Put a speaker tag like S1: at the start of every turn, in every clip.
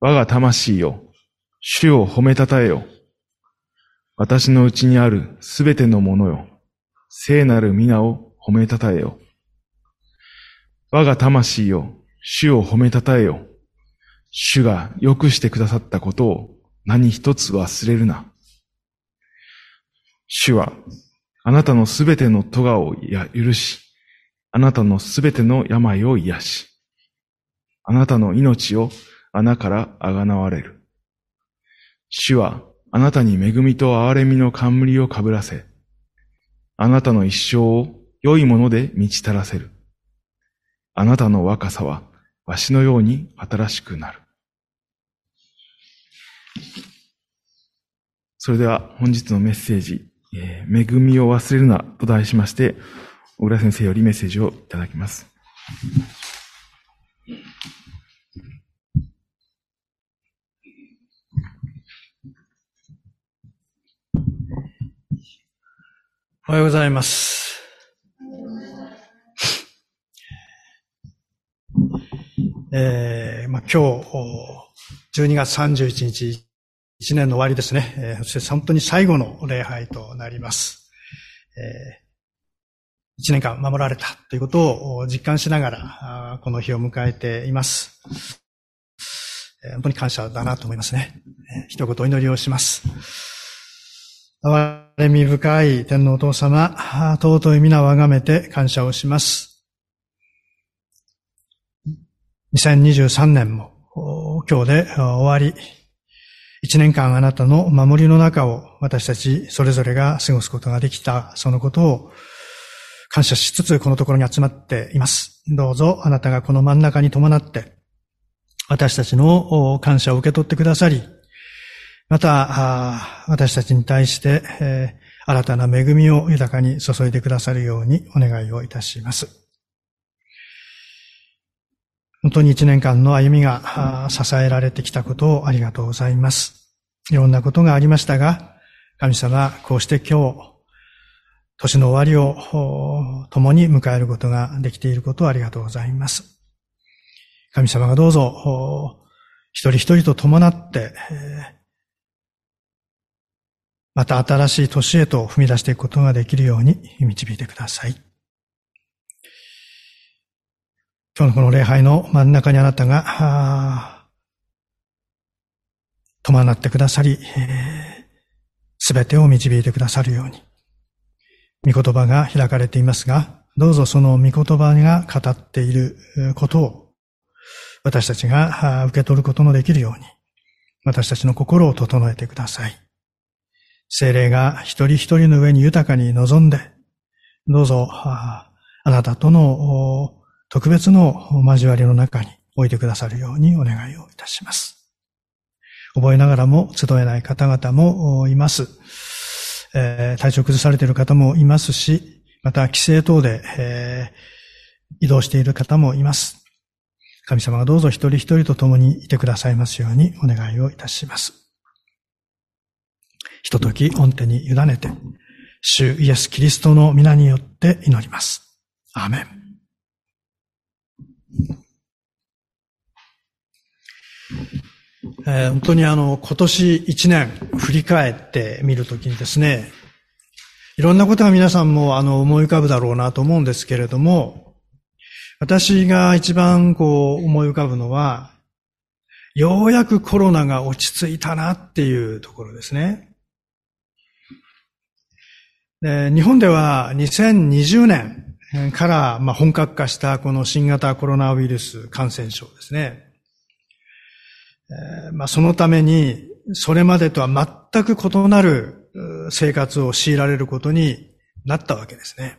S1: 我が魂よ、主を褒めたたえよ。私のうちにあるすべてのものよ、聖なる皆を褒めたたえよ。我が魂よ、主を褒めたたえよ。主が良くしてくださったことを何一つ忘れるな。主はあなたのすべての咎を許し、あなたのすべての病を癒し、あなたの命を穴からあがなわれる。主はあなたに恵みと憐れみの冠をかぶらせ、あなたの一生を良いもので満ち足らせる。あなたの若さはわしのように新しくなる。それでは本日のメッセージ、えー、恵みを忘れるなと題しまして、小倉先生よりメッセージをいただきます。
S2: おはようございます。えーまあ、今日、12月31日、一年の終わりですね。えー、そして本当に最後の礼拝となります。えー、一年間守られたということを実感しながら、この日を迎えています。えー、本当に感謝だなと思いますね。一言お祈りをします。れみ深い天皇お父様、尊い皆をあがめて感謝をします。2023年も今日で終わり、一年間あなたの守りの中を私たちそれぞれが過ごすことができた、そのことを感謝しつつこのところに集まっています。どうぞあなたがこの真ん中に伴って私たちの感謝を受け取ってくださり、また私たちに対して、新たな恵みを豊かに注いでくださるようにお願いをいたします。本当に一年間の歩みが支えられてきたことをありがとうございます。いろんなことがありましたが、神様、こうして今日、年の終わりを共に迎えることができていることをありがとうございます。神様がどうぞ、一人一人と伴って、また新しい年へと踏み出していくことができるように導いてください。今日のこの礼拝の真ん中にあなたが、伴ってくださり、すべてを導いてくださるように。御言葉が開かれていますが、どうぞその御言葉が語っていることを、私たちが受け取ることのできるように、私たちの心を整えてください。精霊が一人一人の上に豊かに臨んで、どうぞ、あなたとの特別の交わりの中に置いてくださるようにお願いをいたします。覚えながらも集えない方々もいます。えー、体調崩されている方もいますし、また帰省等で、えー、移動している方もいます。神様がどうぞ一人一人と共にいてくださいますようにお願いをいたします。ひととき御手に委ねて、主イエス・キリストの皆によって祈ります。アーメン。えー、本当にあの、今年一年振り返ってみるときにですね、いろんなことが皆さんもあの思い浮かぶだろうなと思うんですけれども、私が一番こう思い浮かぶのは、ようやくコロナが落ち着いたなっていうところですね。日本では2020年から、まあ、本格化したこの新型コロナウイルス感染症ですね。えー、まあ、そのために、それまでとは全く異なる生活を強いられることになったわけですね。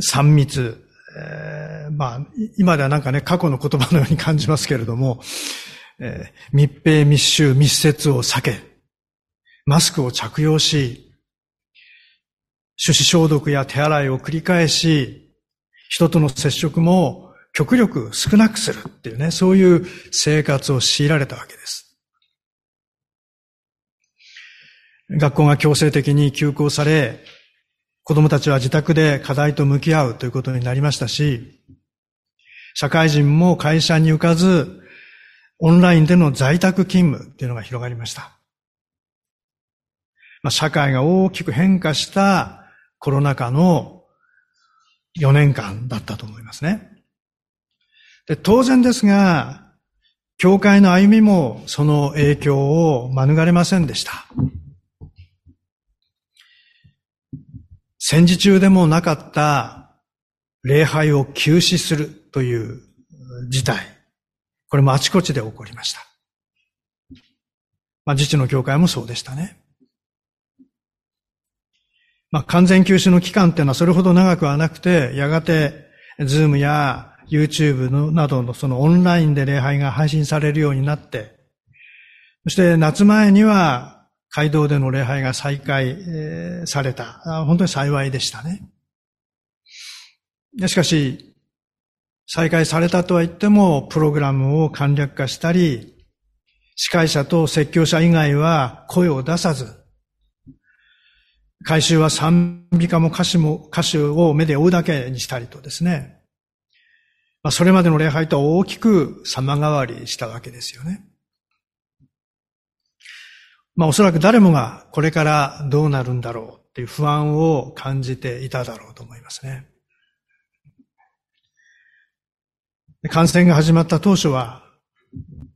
S2: 三密、えー、まあ、今ではなんかね、過去の言葉のように感じますけれども、えー、密閉密集密接を避け、マスクを着用し、手指消毒や手洗いを繰り返し、人との接触も極力少なくするっていうね、そういう生活を強いられたわけです。学校が強制的に休校され、子供たちは自宅で課題と向き合うということになりましたし、社会人も会社に行かず、オンラインでの在宅勤務っていうのが広がりました。まあ、社会が大きく変化したコロナ禍の4年間だったと思いますね。で当然ですが、教会の歩みもその影響を免れませんでした。戦時中でもなかった礼拝を休止するという事態。これもあちこちで起こりました。まあ、自治の教会もそうでしたね。まあ、完全休止の期間っていうのはそれほど長くはなくて、やがて、ズームや YouTube のなどのそのオンラインで礼拝が配信されるようになって、そして夏前には街道での礼拝が再開された。本当に幸いでしたね。しかし、再開されたとは言っても、プログラムを簡略化したり、司会者と説教者以外は声を出さず、回収は賛美歌も歌詞も、歌手を目で追うだけにしたりとですね。まあ、それまでの礼拝とは大きく様変わりしたわけですよね。まあおそらく誰もがこれからどうなるんだろうっていう不安を感じていただろうと思いますね。感染が始まった当初は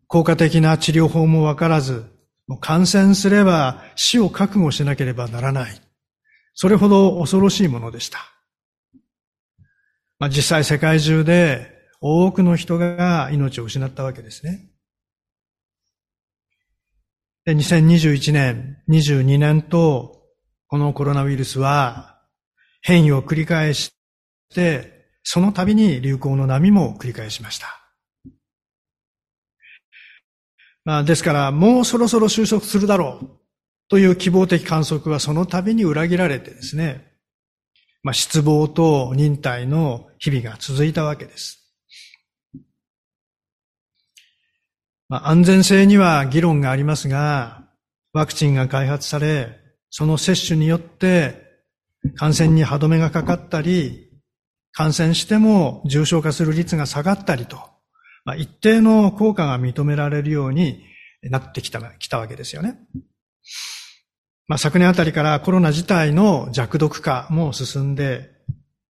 S2: 効果的な治療法もわからず、もう感染すれば死を覚悟しなければならない。それほど恐ろしいものでした。まあ、実際世界中で多くの人が命を失ったわけですね。で2021年、22年と、このコロナウイルスは変異を繰り返して、その度に流行の波も繰り返しました。まあ、ですから、もうそろそろ収束するだろうという希望的観測はその度に裏切られてですね、まあ、失望と忍耐の日々が続いたわけです。まあ、安全性には議論がありますが、ワクチンが開発され、その接種によって感染に歯止めがかかったり、感染しても重症化する率が下がったりと、まあ、一定の効果が認められるようになってきたきたわけですよね。まあ、昨年あたりからコロナ自体の弱毒化も進んで、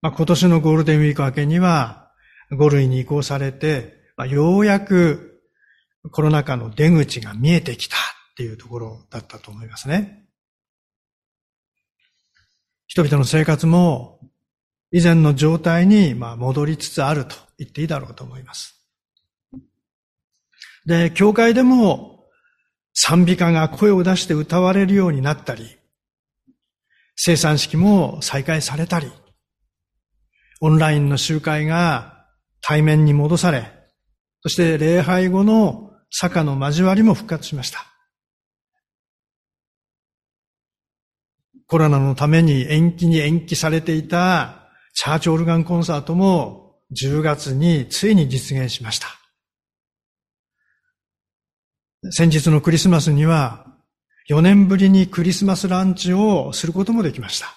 S2: まあ、今年のゴールデンウィーク明けには5類に移行されて、まあ、ようやくコロナ禍の出口が見えてきたっていうところだったと思いますね。人々の生活も以前の状態にまあ戻りつつあると言っていいだろうと思います。で、教会でも賛美歌が声を出して歌われるようになったり、生産式も再開されたり、オンラインの集会が対面に戻され、そして礼拝後の坂の交わりも復活しました。コロナのために延期に延期されていたチャーチオルガンコンサートも10月についに実現しました。先日のクリスマスには4年ぶりにクリスマスランチをすることもできました。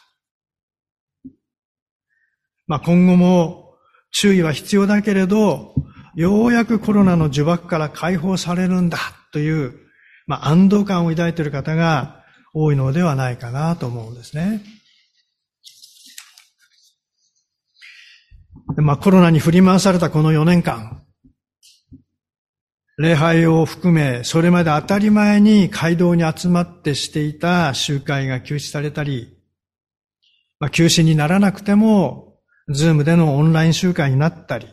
S2: まあ、今後も注意は必要だけれど、ようやくコロナの呪縛から解放されるんだという、まあ、安堵感を抱いている方が多いのではないかなと思うんですね。まあ、コロナに振り回されたこの4年間、礼拝を含め、それまで当たり前に街道に集まってしていた集会が休止されたり、まあ、休止にならなくても、ズームでのオンライン集会になったり、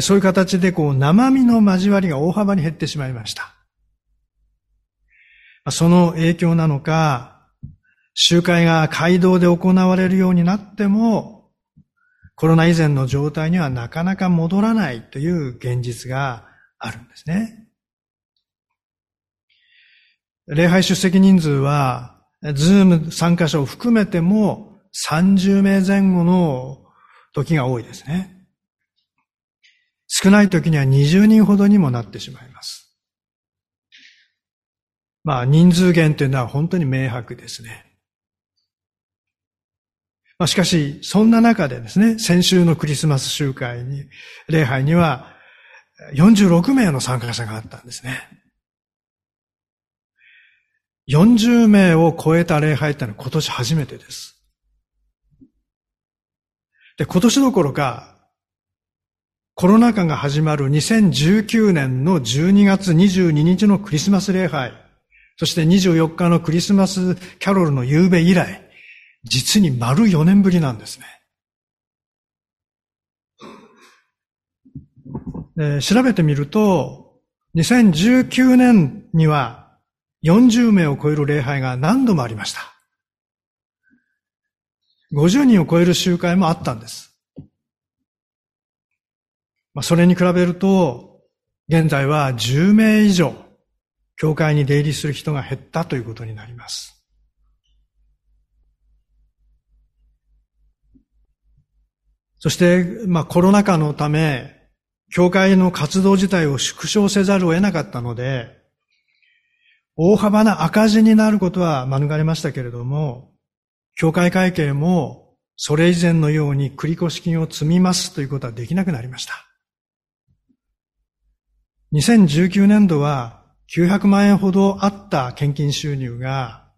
S2: そういう形でこう生身の交わりが大幅に減ってしまいました。その影響なのか、集会が街道で行われるようになっても、コロナ以前の状態にはなかなか戻らないという現実があるんですね。礼拝出席人数は、ズーム参加者を含めても30名前後の時が多いですね。少ない時には20人ほどにもなってしまいます。まあ人数減というのは本当に明白ですね。まあ、しかし、そんな中でですね、先週のクリスマス集会に、礼拝には、46名の参加者があったんですね。40名を超えた礼拝ってのは今年初めてです。で、今年どころか、コロナ禍が始まる2019年の12月22日のクリスマス礼拝、そして24日のクリスマスキャロルの夕べ以来、実に丸4年ぶりなんですね。で調べてみると、2019年には40名を超える礼拝が何度もありました。50人を超える集会もあったんです。まあ、それに比べると、現在は10名以上、教会に出入りする人が減ったということになります。そして、まあコロナ禍のため、教会の活動自体を縮小せざるを得なかったので、大幅な赤字になることは免れましたけれども、教会会計もそれ以前のように繰越金を積みますということはできなくなりました。2019年度は900万円ほどあった献金収入が、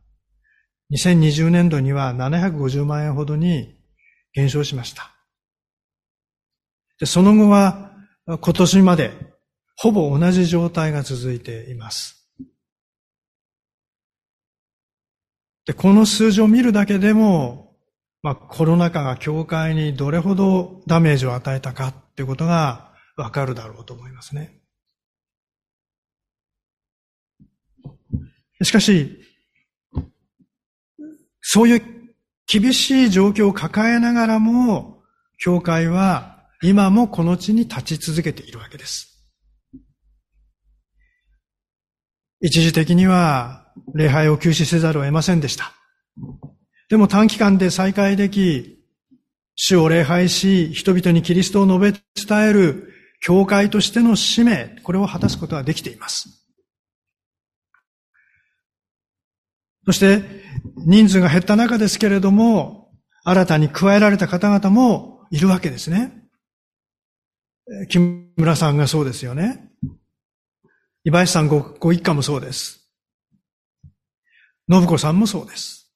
S2: 2020年度には750万円ほどに減少しました。でその後は今年までほぼ同じ状態が続いています。で、この数字を見るだけでも、まあ、コロナ禍が教会にどれほどダメージを与えたかっていうことがわかるだろうと思いますね。しかし、そういう厳しい状況を抱えながらも、教会は今もこの地に立ち続けているわけです。一時的には礼拝を休止せざるを得ませんでした。でも短期間で再開でき、主を礼拝し、人々にキリストを述べ伝える教会としての使命、これを果たすことができています。そして、人数が減った中ですけれども、新たに加えられた方々もいるわけですね。木村さんがそうですよね。岩井さんごご一家もそうです。信子さんもそうです。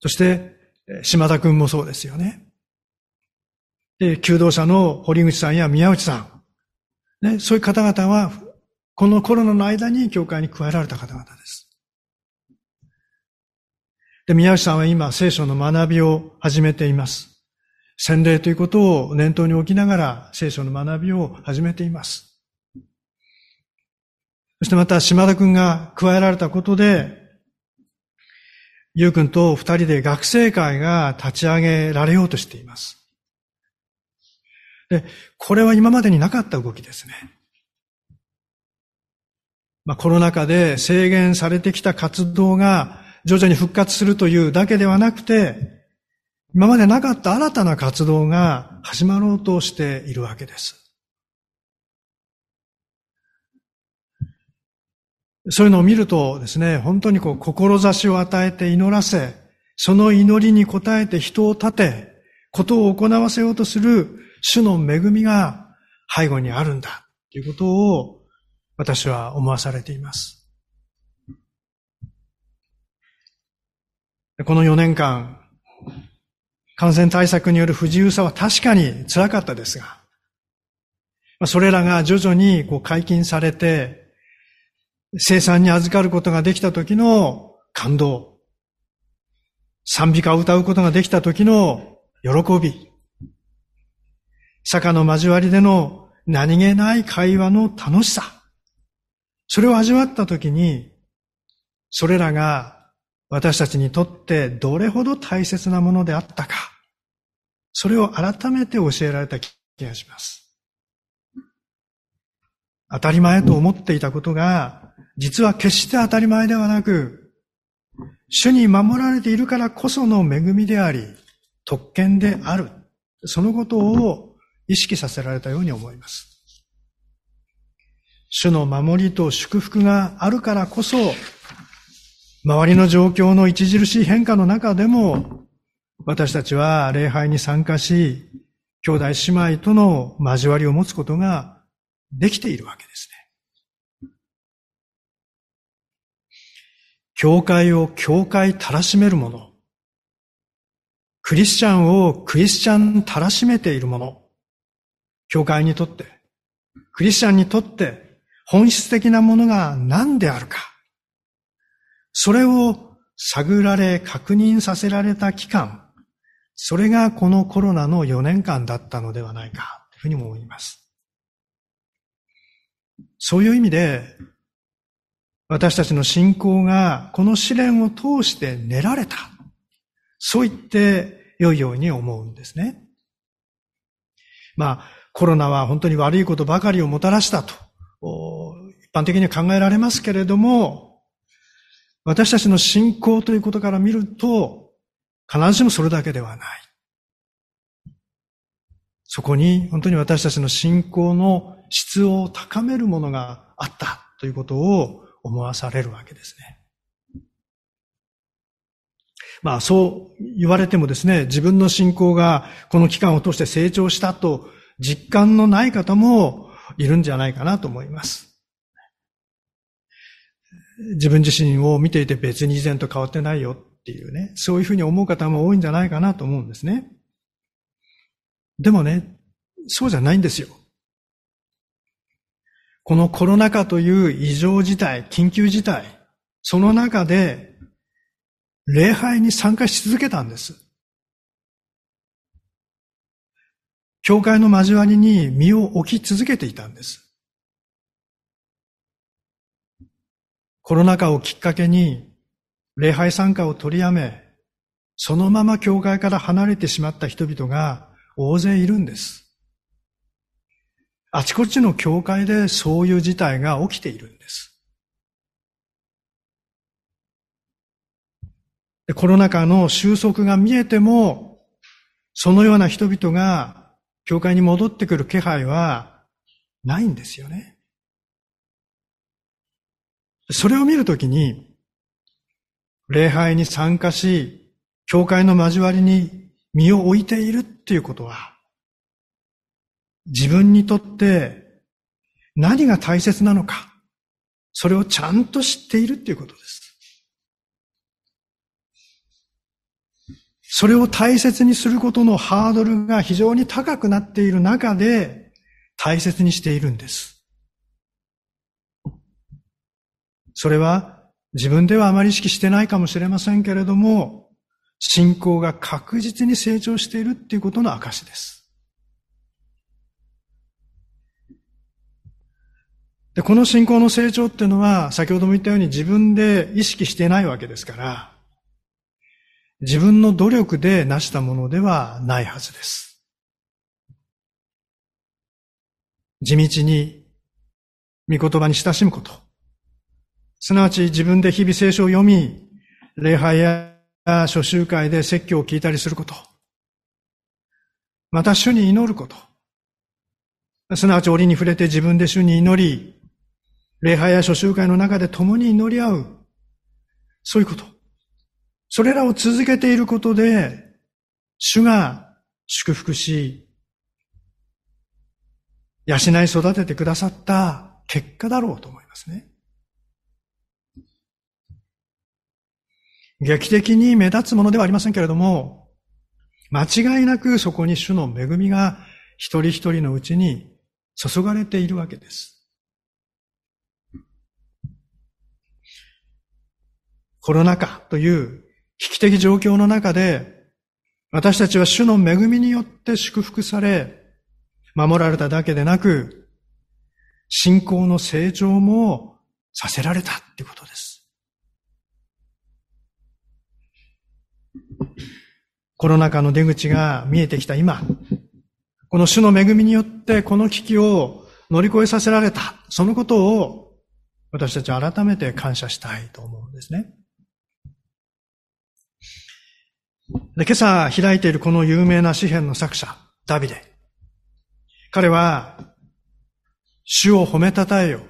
S2: そして、島田くんもそうですよね。で、求道者の堀口さんや宮内さん。ね、そういう方々は、このコロナの間に教会に加えられた方々です。で、宮内さんは今、聖書の学びを始めています。洗礼ということを念頭に置きながら、聖書の学びを始めています。そしてまた、島田くんが加えられたことで、ゆうくんと二人で学生会が立ち上げられようとしています。で、これは今までになかった動きですね。まあ、コロナ禍で制限されてきた活動が徐々に復活するというだけではなくて、今までなかった新たな活動が始まろうとしているわけです。そういうのを見るとですね、本当にこう、志を与えて祈らせ、その祈りに応えて人を立て、ことを行わせようとする主の恵みが背後にあるんだということを私は思わされています。この4年間、感染対策による不自由さは確かに辛かったですが、それらが徐々にこう解禁されて、生産に預かることができた時の感動、賛美歌を歌うことができた時の喜び、坂の交わりでの何気ない会話の楽しさ、それを味わった時に、それらが私たちにとってどれほど大切なものであったか、それを改めて教えられた気がします。当たり前と思っていたことが、実は決して当たり前ではなく、主に守られているからこその恵みであり、特権である。そのことを意識させられたように思います。主の守りと祝福があるからこそ、周りの状況の著しい変化の中でも、私たちは礼拝に参加し、兄弟姉妹との交わりを持つことができているわけですね。教会を教会たらしめるもの。クリスチャンをクリスチャンたらしめているもの。教会にとって、クリスチャンにとって本質的なものが何であるか。それを探られ確認させられた期間、それがこのコロナの4年間だったのではないか、というふうにも思います。そういう意味で、私たちの信仰がこの試練を通して練られた。そう言って良いように思うんですね。まあ、コロナは本当に悪いことばかりをもたらしたと、一般的には考えられますけれども、私たちの信仰ということから見ると、必ずしもそれだけではない。そこに本当に私たちの信仰の質を高めるものがあったということを思わされるわけですね。まあそう言われてもですね、自分の信仰がこの期間を通して成長したと実感のない方もいるんじゃないかなと思います。自分自身を見ていて別に以前と変わってないよっていうね、そういうふうに思う方も多いんじゃないかなと思うんですね。でもね、そうじゃないんですよ。このコロナ禍という異常事態、緊急事態、その中で、礼拝に参加し続けたんです。教会の交わりに身を置き続けていたんです。コロナ禍をきっかけに、礼拝参加を取りやめ、そのまま教会から離れてしまった人々が大勢いるんです。あちこちの教会でそういう事態が起きているんです。コロナ禍の収束が見えても、そのような人々が教会に戻ってくる気配はないんですよね。それを見るときに、礼拝に参加し、教会の交わりに身を置いているっていうことは、自分にとって何が大切なのか、それをちゃんと知っているっていうことです。それを大切にすることのハードルが非常に高くなっている中で大切にしているんです。それは自分ではあまり意識してないかもしれませんけれども、信仰が確実に成長しているっていうことの証です。で、この信仰の成長っていうのは、先ほども言ったように自分で意識してないわけですから、自分の努力で成したものではないはずです。地道に、御言葉に親しむこと。すなわち自分で日々聖書を読み、礼拝や初集会で説教を聞いたりすること。また主に祈ること。すなわち折に触れて自分で主に祈り、礼拝や初集会の中で共に祈り合う。そういうこと。それらを続けていることで、主が祝福し、養い育ててくださった結果だろうと思いますね。劇的に目立つものではありませんけれども、間違いなくそこに主の恵みが一人一人のうちに注がれているわけです。コロナ禍という危機的状況の中で、私たちは主の恵みによって祝福され、守られただけでなく、信仰の成長もさせられたってことです。コロナ禍の出口が見えてきた今、この主の恵みによってこの危機を乗り越えさせられた、そのことを私たちは改めて感謝したいと思うんですね。で、今朝開いているこの有名な詩篇の作者、ダビデ。彼は、主を褒めたたえよ。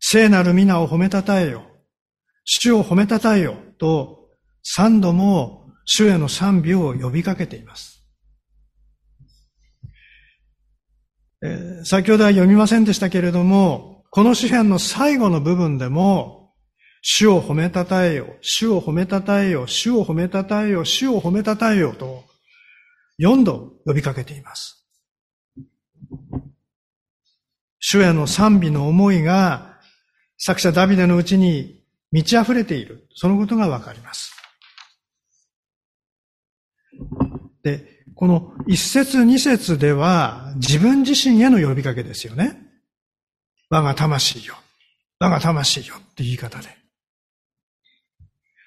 S2: 聖なる皆を褒めたたえよ。主を褒めたたえよ。と、三度も主への賛美を呼びかけています。えー、先ほどは読みませんでしたけれども、この詩篇の最後の部分でも、主を褒めたたえよ、主を褒めたたえよ、主を褒めたたえよ、主を褒めたたえよと、4度呼びかけています。主への賛美の思いが、作者ダビデのうちに満ち溢れている。そのことがわかります。で、この一節二節では自分自身への呼びかけですよね。我が魂よ。我が魂よって言い方で。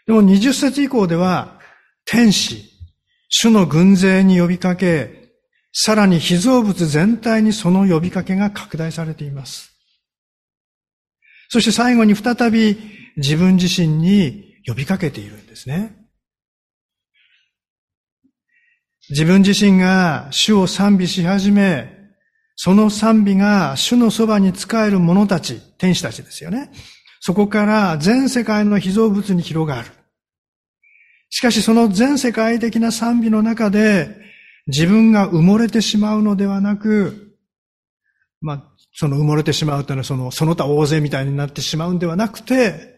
S2: でも二十節以降では天使、主の軍勢に呼びかけ、さらに被造物全体にその呼びかけが拡大されています。そして最後に再び自分自身に呼びかけているんですね。自分自身が主を賛美し始め、その賛美が主のそばに仕える者たち、天使たちですよね。そこから全世界の被造物に広がる。しかしその全世界的な賛美の中で自分が埋もれてしまうのではなく、まあ、その埋もれてしまうというのはその、その他大勢みたいになってしまうんではなくて、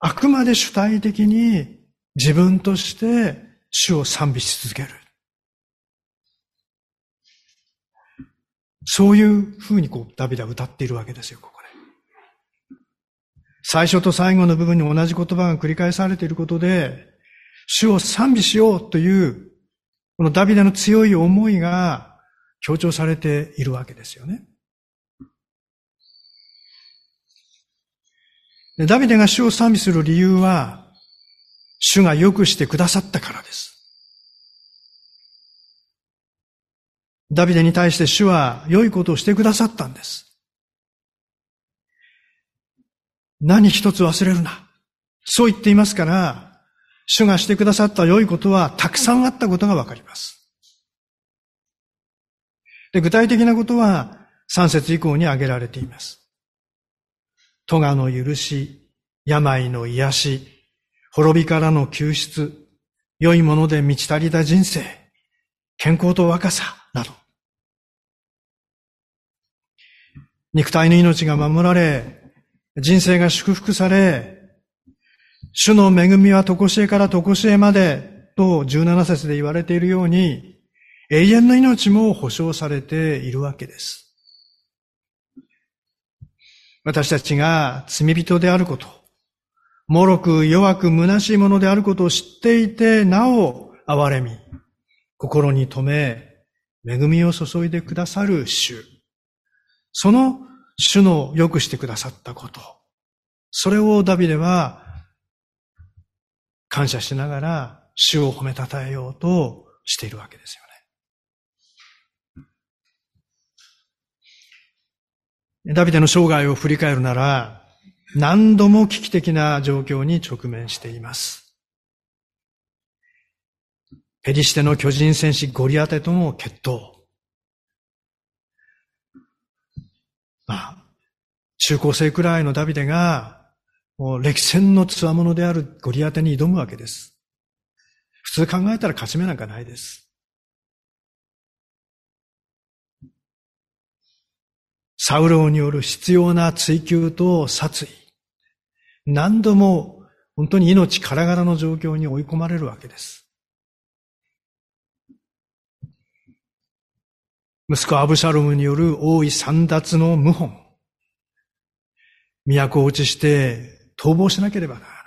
S2: あくまで主体的に自分として主を賛美し続ける。そういうふうにこう、ダビデは歌っているわけですよ、ここで。最初と最後の部分に同じ言葉が繰り返されていることで、主を賛美しようという、このダビデの強い思いが強調されているわけですよね。ダビデが主を賛美する理由は、主が良くしてくださったからです。ダビデに対して主は良いことをしてくださったんです。何一つ忘れるな。そう言っていますから、主がしてくださった良いことはたくさんあったことがわかります。で具体的なことは3節以降に挙げられています。咎の許し、病の癒し、滅びからの救出、良いもので満ち足りた人生、健康と若さなど。肉体の命が守られ、人生が祝福され、主の恵みは常しえから常しえまでと17節で言われているように、永遠の命も保証されているわけです。私たちが罪人であること、脆く弱く虚しいものであることを知っていて、なお憐れみ、心に留め、恵みを注いでくださる主。その主の良くしてくださったこと。それをダビデは感謝しながら主を褒めたたえようとしているわけですよね。ダビデの生涯を振り返るなら、何度も危機的な状況に直面しています。ペリシテの巨人戦士ゴリアテとの決闘。まあ、中高生くらいのダビデが、もう歴戦の強者であるゴリアテに挑むわけです。普通考えたら勝ち目なんかないです。サウローによる必要な追求と殺意。何度も本当に命からがらの状況に追い込まれるわけです。息子アブシャロムによる王位散奪の謀反。都落ちして逃亡しなければならない。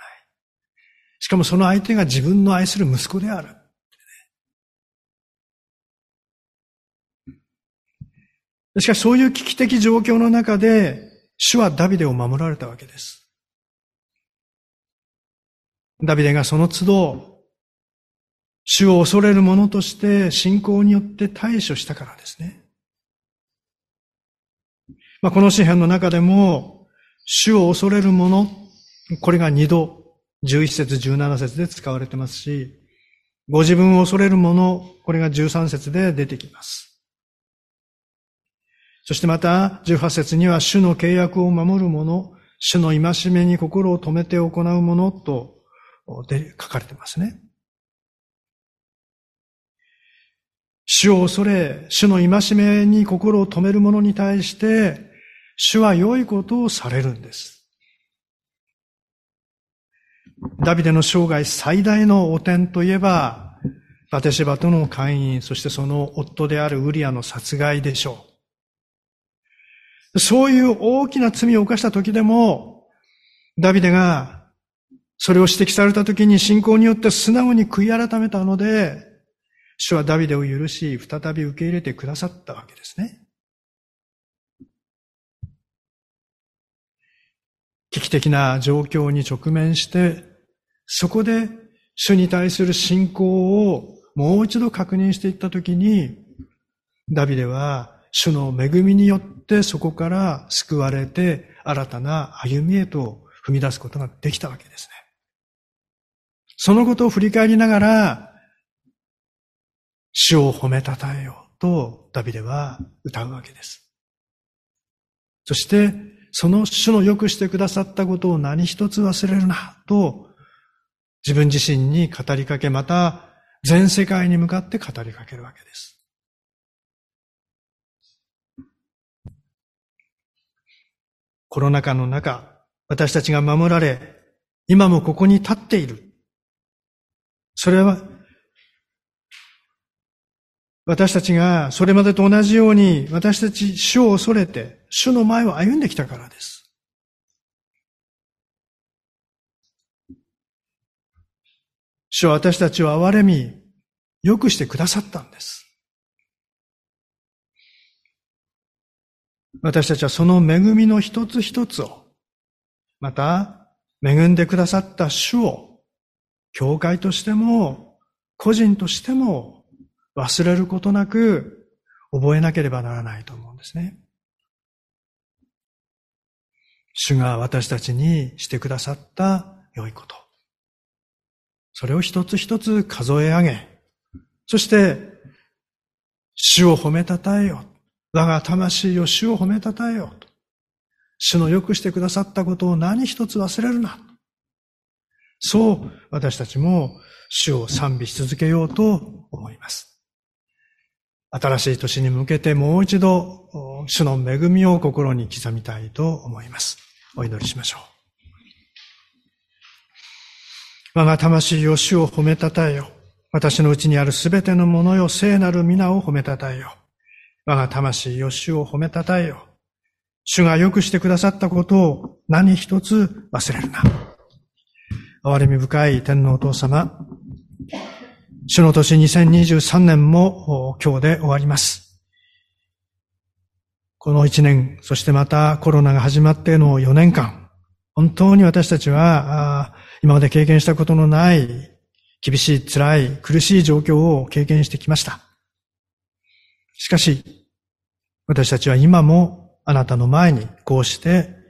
S2: しかもその相手が自分の愛する息子である。しかしそういう危機的状況の中で、主はダビデを守られたわけです。ダビデがその都度、主を恐れる者として信仰によって対処したからですね。まあ、この詩篇の中でも、主を恐れる者、これが二度、11節17節で使われてますし、ご自分を恐れる者、これが13節で出てきます。そしてまた、18節には、主の契約を守る者、主の戒めに心を止めて行う者とで書かれてますね。主を恐れ、主の戒めに心を止める者に対して、主は良いことをされるんです。ダビデの生涯最大の汚点といえば、バテシバとの会員、そしてその夫であるウリアの殺害でしょう。そういう大きな罪を犯した時でも、ダビデがそれを指摘された時に信仰によって素直に悔い改めたので、主はダビデを許し、再び受け入れてくださったわけですね。危機的な状況に直面して、そこで主に対する信仰をもう一度確認していったときに、ダビデは主の恵みによってそこから救われて新たな歩みへと踏み出すことができたわけですね。そのことを振り返りながら、主を褒めたたえようとダビデは歌うわけです。そして、その主の良くしてくださったことを何一つ忘れるなと自分自身に語りかけ、また全世界に向かって語りかけるわけです。コロナ禍の中、私たちが守られ、今もここに立っている。それは私たちがそれまでと同じように私たち主を恐れて主の前を歩んできたからです。主は私たちを憐れみ、良くしてくださったんです。私たちはその恵みの一つ一つを、また、恵んでくださった主を、教会としても、個人としても忘れることなく覚えなければならないと思うんですね。主が私たちにしてくださった良いこと。それを一つ一つ数え上げ、そして、主を褒めたたえよ。我が魂を主を褒めたたえよ。主の良くしてくださったことを何一つ忘れるな。そう私たちも主を賛美し続けようと思います。新しい年に向けてもう一度、主の恵みを心に刻みたいと思います。お祈りしましょう。我が魂を主を褒めたたえよ。私のうちにあるすべてのものよ、聖なる皆を褒めたたえよ。我が魂を主を褒めたたえよ。主が良くしてくださったことを何一つ忘れるな。憐れみ深い天皇お父様、主の年2023年も今日で終わります。この1年、そしてまたコロナが始まっての4年間、本当に私たちは今まで経験したことのない厳しい辛い苦しい状況を経験してきました。しかし、私たちは今もあなたの前にこうして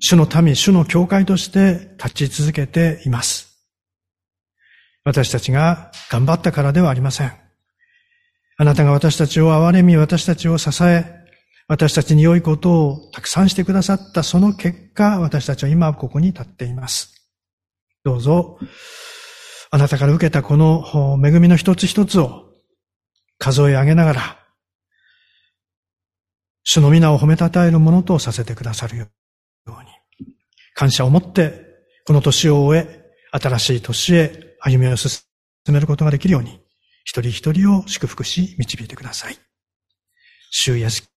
S2: 主の民、主の教会として立ち続けています。私たちが頑張ったからではありません。あなたが私たちを憐れみ、私たちを支え、私たちに良いことをたくさんしてくださったその結果、私たちは今ここに立っています。どうぞ、あなたから受けたこの恵みの一つ一つを数え上げながら、主の皆を褒めたたえるものとさせてくださるよ、感謝を持ってこの年を終え、新しい年へ歩みを進めることができるように、一人一人を祝福し、導いてください。主イエス、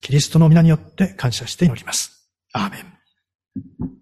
S2: キリストの皆によって感謝して祈ります。アーメン。